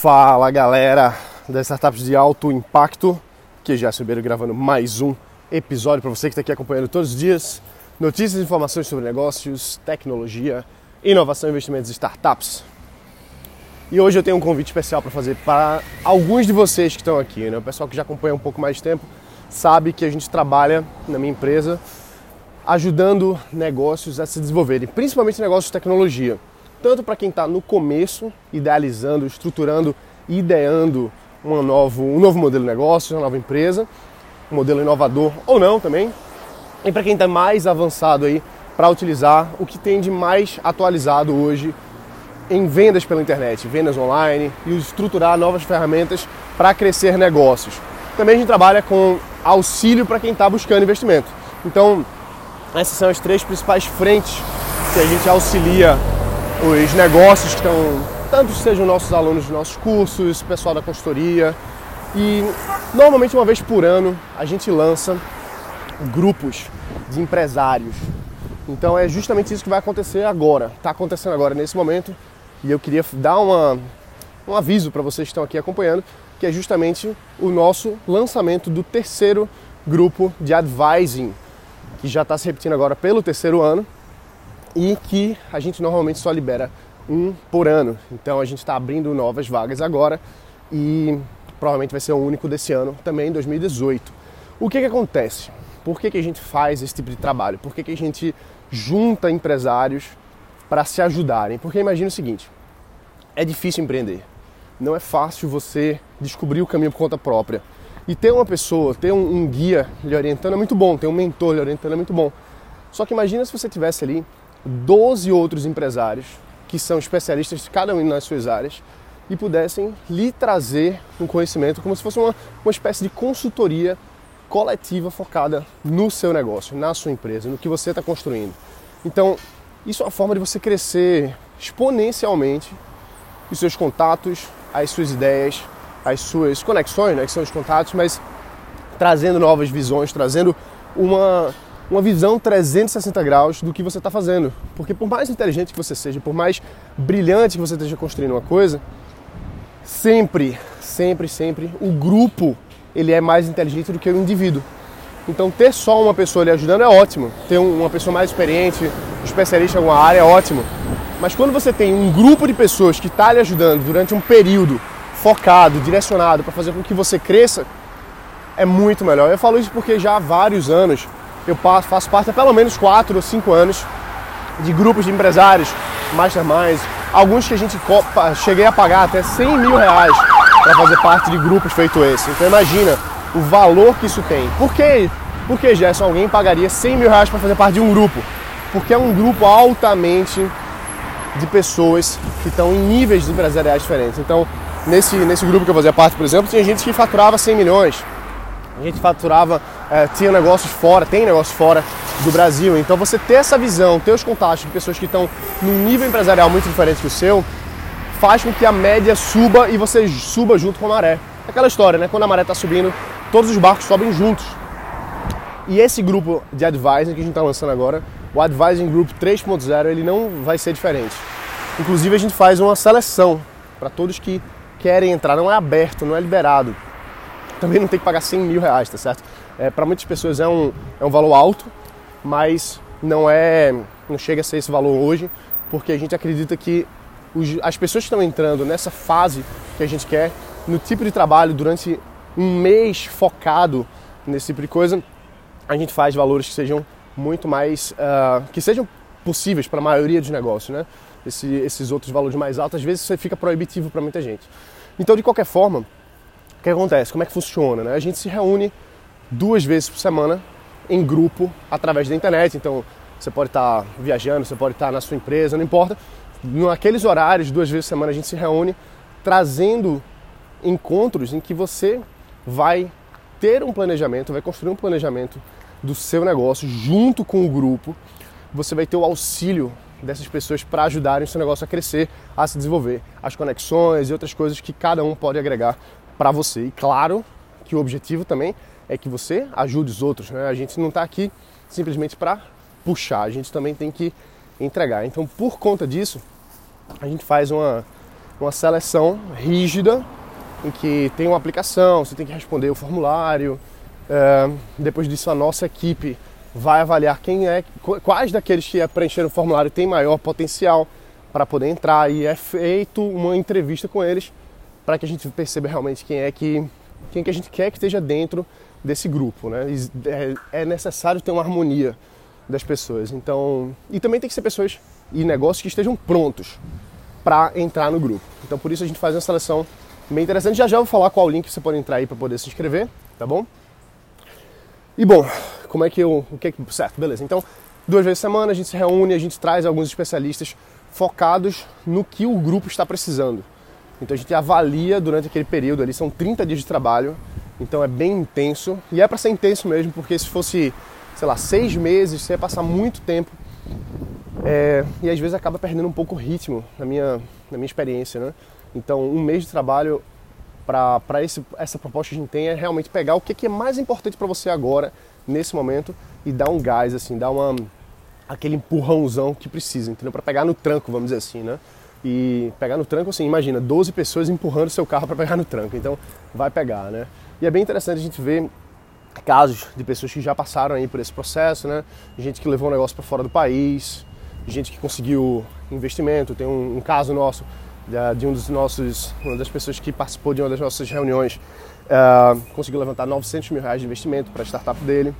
Fala galera das startups de alto impacto, que já Ribeiro gravando mais um episódio para você que está aqui acompanhando todos os dias. Notícias e informações sobre negócios, tecnologia, inovação, investimentos e startups. E hoje eu tenho um convite especial para fazer para alguns de vocês que estão aqui, né? O pessoal que já acompanha um pouco mais de tempo sabe que a gente trabalha na minha empresa ajudando negócios a se desenvolverem, principalmente negócios de tecnologia tanto para quem está no começo, idealizando, estruturando, ideando um novo, um novo modelo de negócio, uma nova empresa, um modelo inovador ou não também, e para quem está mais avançado aí para utilizar o que tem de mais atualizado hoje em vendas pela internet, vendas online e estruturar novas ferramentas para crescer negócios. Também a gente trabalha com auxílio para quem está buscando investimento. Então, essas são as três principais frentes que a gente auxilia os negócios que estão, tanto sejam nossos alunos dos nossos cursos, pessoal da consultoria. E normalmente uma vez por ano a gente lança grupos de empresários. Então é justamente isso que vai acontecer agora. Está acontecendo agora nesse momento. E eu queria dar uma, um aviso para vocês que estão aqui acompanhando, que é justamente o nosso lançamento do terceiro grupo de advising, que já está se repetindo agora pelo terceiro ano e que a gente normalmente só libera um por ano. Então a gente está abrindo novas vagas agora e provavelmente vai ser o único desse ano, também em 2018. O que, que acontece? Por que, que a gente faz esse tipo de trabalho? Por que, que a gente junta empresários para se ajudarem? Porque imagine o seguinte: é difícil empreender. Não é fácil você descobrir o caminho por conta própria. E ter uma pessoa, ter um, um guia lhe orientando é muito bom, ter um mentor lhe orientando é muito bom. Só que imagina se você tivesse ali 12 outros empresários que são especialistas, cada um nas suas áreas, e pudessem lhe trazer um conhecimento como se fosse uma, uma espécie de consultoria coletiva focada no seu negócio, na sua empresa, no que você está construindo. Então, isso é uma forma de você crescer exponencialmente os seus contatos, as suas ideias, as suas conexões, né, que são os contatos, mas trazendo novas visões, trazendo uma uma visão 360 graus do que você está fazendo. Porque por mais inteligente que você seja, por mais brilhante que você esteja construindo uma coisa, sempre, sempre, sempre o grupo ele é mais inteligente do que o indivíduo. Então ter só uma pessoa lhe ajudando é ótimo. Ter uma pessoa mais experiente, especialista em alguma área é ótimo. Mas quando você tem um grupo de pessoas que está lhe ajudando durante um período focado, direcionado para fazer com que você cresça, é muito melhor. Eu falo isso porque já há vários anos eu faço parte há pelo menos 4 ou 5 anos de grupos de empresários, masterminds, alguns que a gente cheguei a pagar até 100 mil reais para fazer parte de grupos feito esse. Então imagina o valor que isso tem. Por que, por que Gerson, alguém pagaria 100 mil reais para fazer parte de um grupo? Porque é um grupo altamente de pessoas que estão em níveis empresariais diferentes. Então, nesse, nesse grupo que eu fazia parte, por exemplo, tinha gente que faturava 100 milhões, a gente faturava, é, tinha negócios fora, tem negócios fora do Brasil. Então você ter essa visão, ter os contatos de pessoas que estão num nível empresarial muito diferente que o seu, faz com que a média suba e você suba junto com a maré. Aquela história, né? Quando a maré está subindo, todos os barcos sobem juntos. E esse grupo de advising que a gente está lançando agora, o Advising Group 3.0, ele não vai ser diferente. Inclusive a gente faz uma seleção para todos que querem entrar, não é aberto, não é liberado também não tem que pagar 100 mil reais, tá certo? É, para muitas pessoas é um, é um valor alto, mas não é, não chega a ser esse valor hoje, porque a gente acredita que os, as pessoas que estão entrando nessa fase que a gente quer, no tipo de trabalho durante um mês focado nesse tipo de coisa, a gente faz valores que sejam muito mais, uh, que sejam possíveis para a maioria dos negócios, né? Esse, esses outros valores mais altos, às vezes isso fica proibitivo para muita gente. Então, de qualquer forma, o que acontece? Como é que funciona? Né? A gente se reúne duas vezes por semana em grupo através da internet. Então você pode estar viajando, você pode estar na sua empresa, não importa. Naqueles horários, duas vezes por semana, a gente se reúne trazendo encontros em que você vai ter um planejamento, vai construir um planejamento do seu negócio junto com o grupo. Você vai ter o auxílio dessas pessoas para ajudarem o seu negócio a crescer, a se desenvolver, as conexões e outras coisas que cada um pode agregar para você. E claro que o objetivo também é que você ajude os outros. Né? A gente não está aqui simplesmente para puxar, a gente também tem que entregar. Então, por conta disso, a gente faz uma, uma seleção rígida em que tem uma aplicação, você tem que responder o formulário. É, depois disso, a nossa equipe vai avaliar quem é, quais daqueles que preencheram o formulário tem maior potencial para poder entrar e é feito uma entrevista com eles para que a gente perceba realmente quem é que quem que a gente quer que esteja dentro desse grupo, né? É, é necessário ter uma harmonia das pessoas. Então, e também tem que ser pessoas e negócios que estejam prontos para entrar no grupo. Então, por isso a gente faz uma seleção bem interessante. Já já vou falar qual link você pode entrar aí para poder se inscrever, tá bom? E bom, como é que eu. O que é certo, beleza. Então, duas vezes por semana a gente se reúne, a gente traz alguns especialistas focados no que o grupo está precisando. Então a gente avalia durante aquele período ali, são 30 dias de trabalho, então é bem intenso. E é para ser intenso mesmo, porque se fosse, sei lá, seis meses, você ia passar muito tempo. É, e às vezes acaba perdendo um pouco o ritmo, na minha, na minha experiência, né? Então, um mês de trabalho para essa proposta gente tem é realmente pegar o que, que é mais importante para você agora, nesse momento, e dar um gás, assim, dar uma, aquele empurrãozão que precisa, entendeu? Para pegar no tranco, vamos dizer assim, né? E pegar no tranco, assim, imagina, 12 pessoas empurrando seu carro para pegar no tranco, então vai pegar, né? E é bem interessante a gente ver casos de pessoas que já passaram aí por esse processo, né? Gente que levou o negócio para fora do país, gente que conseguiu investimento. Tem um, um caso nosso de um dos nossos, uma das pessoas que participou de uma das nossas reuniões, uh, conseguiu levantar 900 mil reais de investimento para a startup dele.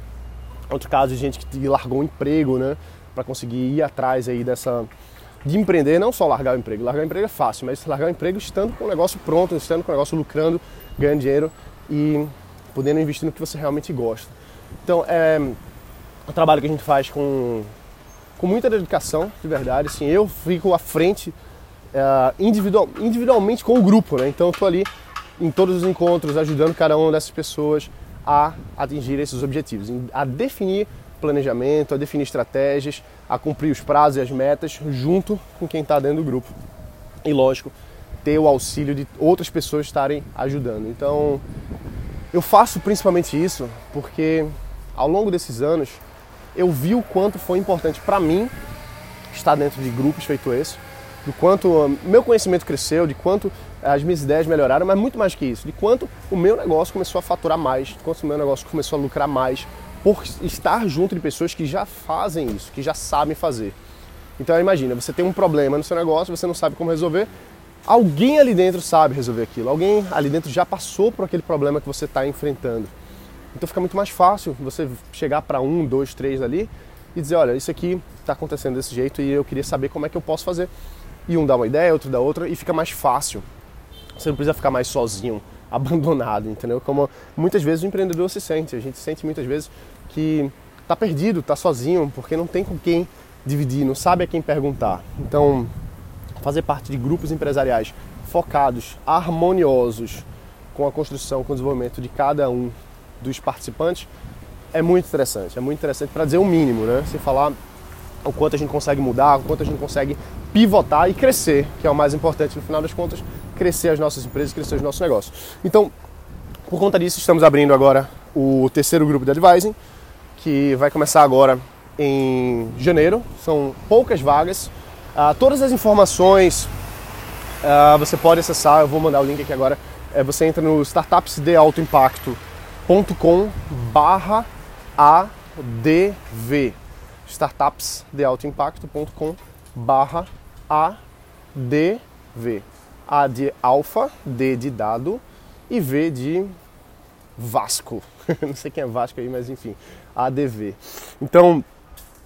Outro caso de gente que largou o emprego, né, para conseguir ir atrás aí dessa de empreender, não só largar o emprego. Largar o emprego é fácil, mas largar o emprego estando com o negócio pronto, estando com o negócio lucrando, ganhando dinheiro e podendo investir no que você realmente gosta. Então, é o trabalho que a gente faz com, com muita dedicação, de verdade. Assim, eu fico à frente é, individual, individualmente com o grupo, né? Então, eu estou ali em todos os encontros, ajudando cada uma dessas pessoas a atingir esses objetivos, a definir planejamento, a definir estratégias, a cumprir os prazos e as metas junto com quem está dentro do grupo. E lógico, ter o auxílio de outras pessoas estarem ajudando. Então, eu faço principalmente isso porque ao longo desses anos eu vi o quanto foi importante para mim estar dentro de grupos feito esse, do quanto meu conhecimento cresceu, de quanto as minhas ideias melhoraram, mas muito mais que isso, de quanto o meu negócio começou a faturar mais, de quanto o meu negócio começou a lucrar mais por estar junto de pessoas que já fazem isso, que já sabem fazer. Então imagina, você tem um problema no seu negócio, você não sabe como resolver, alguém ali dentro sabe resolver aquilo, alguém ali dentro já passou por aquele problema que você está enfrentando. Então fica muito mais fácil você chegar para um, dois, três ali e dizer, olha, isso aqui está acontecendo desse jeito e eu queria saber como é que eu posso fazer. E um dá uma ideia, outro dá outra e fica mais fácil. Você não precisa ficar mais sozinho, abandonado, entendeu? Como muitas vezes o empreendedor se sente. A gente sente muitas vezes que está perdido, está sozinho, porque não tem com quem dividir, não sabe a quem perguntar. Então, fazer parte de grupos empresariais focados, harmoniosos com a construção, com o desenvolvimento de cada um dos participantes é muito interessante. É muito interessante para dizer o mínimo, né? Se falar o quanto a gente consegue mudar, o quanto a gente consegue pivotar e crescer, que é o mais importante no final das contas, crescer as nossas empresas, crescer os nossos negócios. Então, por conta disso, estamos abrindo agora o terceiro grupo de advising, que vai começar agora em janeiro. São poucas vagas. Uh, todas as informações uh, você pode acessar, eu vou mandar o link aqui agora. É, você entra no startupsdealtoimpacto.com barra ADV startupsdealtoimpacto.com barra ADV A de alfa, D de dado e V de Vasco. Não sei quem é Vasco aí, mas enfim, ADV. Então,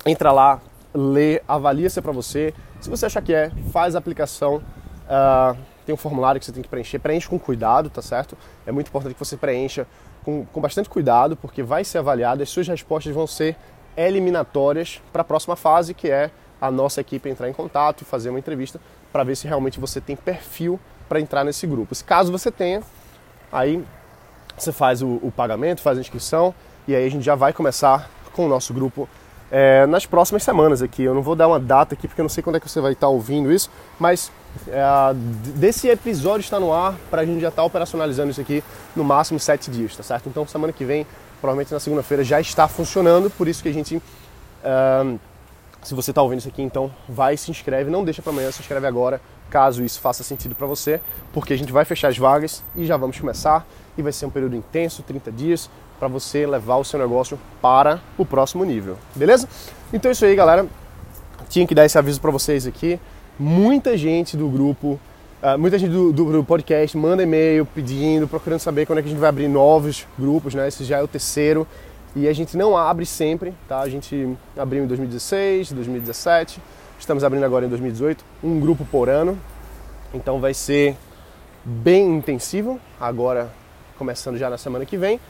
entra lá, lê, avalia se é para você. Se você achar que é, faz a aplicação. Uh, tem um formulário que você tem que preencher. Preenche com cuidado, tá certo? É muito importante que você preencha com, com bastante cuidado, porque vai ser avaliado. As suas respostas vão ser eliminatórias para a próxima fase, que é a nossa equipe entrar em contato e fazer uma entrevista para ver se realmente você tem perfil para entrar nesse grupo. Se caso você tenha, aí você faz o, o, pagamento, faz a inscrição e aí a gente já vai começar com o nosso grupo é, nas próximas semanas aqui. Eu não vou dar uma data aqui porque eu não sei quando é que você vai estar ouvindo isso, mas é, desse episódio está no ar para a gente já estar tá operacionalizando isso aqui no máximo sete dias, tá certo? Então semana que vem provavelmente na segunda-feira já está funcionando, por isso que a gente. Uh, se você está ouvindo isso aqui, então vai se inscreve, não deixa para amanhã, se inscreve agora, caso isso faça sentido para você, porque a gente vai fechar as vagas e já vamos começar e vai ser um período intenso, 30 dias, para você levar o seu negócio para o próximo nível, beleza? Então é isso aí, galera. Tinha que dar esse aviso para vocês aqui. Muita gente do grupo, uh, muita gente do, do, do podcast manda e-mail pedindo, procurando saber quando é que a gente vai abrir novos grupos, né? Esse já é o terceiro. E a gente não abre sempre, tá? A gente abriu em 2016, 2017, estamos abrindo agora em 2018, um grupo por ano. Então vai ser bem intensivo, agora começando já na semana que vem.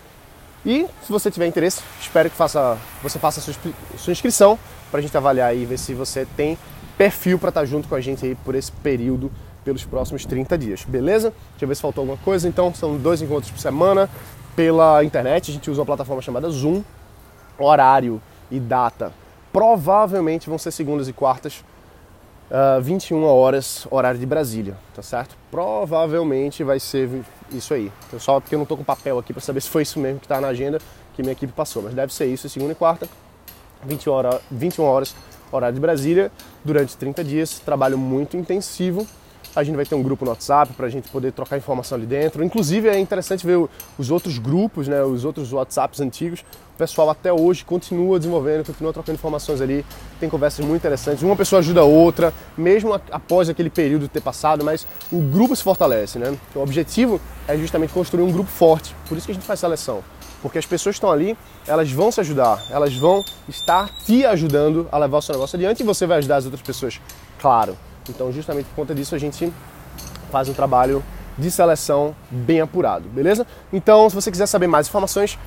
E se você tiver interesse, espero que faça, você faça a sua, sua inscrição para a gente avaliar e ver se você tem perfil para estar tá junto com a gente aí por esse período, pelos próximos 30 dias, beleza? Deixa eu ver se faltou alguma coisa. Então, são dois encontros por semana, pela internet, a gente usa uma plataforma chamada Zoom. Horário e data provavelmente vão ser segundas e quartas, uh, ah, 21 horas, horário de Brasília, tá certo? Provavelmente vai ser isso aí. Eu só porque eu não tô com papel aqui para saber se foi isso mesmo que está na agenda que minha equipe passou, mas deve ser isso, segunda e quarta, 21 horas, 21 horas horário de Brasília, durante 30 dias, trabalho muito intensivo a gente vai ter um grupo no WhatsApp para a gente poder trocar informação ali dentro. Inclusive é interessante ver os outros grupos, né, os outros WhatsApps antigos. O pessoal até hoje continua desenvolvendo, continua trocando informações ali. Tem conversas muito interessantes. Uma pessoa ajuda a outra, mesmo após aquele período ter passado, mas o grupo se fortalece, né? O objetivo é justamente construir um grupo forte. Por isso que a gente faz seleção. Porque as pessoas estão ali, elas vão se ajudar, elas vão estar te ajudando a levar o seu negócio adiante e você vai ajudar as outras pessoas, claro. Então, justamente por conta disso, a gente faz um trabalho de seleção bem apurado, beleza? Então, se você quiser saber mais informações,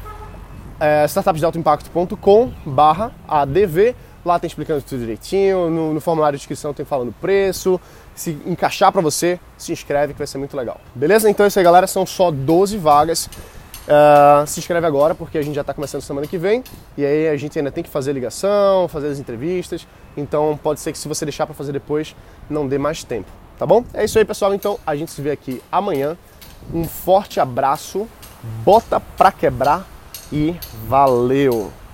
é startupsdealtoimpacto.com barra ADV, lá tem explicando tudo direitinho, no, no, formulário de inscrição tem falando preço, se encaixar para você, se inscreve que vai ser muito legal, beleza? Então é isso aí galera, são só 12 vagas, Uh, se inscreve agora porque a gente já está começando semana que vem e aí a gente ainda tem que fazer ligação, fazer as entrevistas. Então pode ser que se você deixar para fazer depois não dê mais tempo, tá bom? É isso aí pessoal. Então a gente se vê aqui amanhã. Um forte abraço, bota pra quebrar e valeu!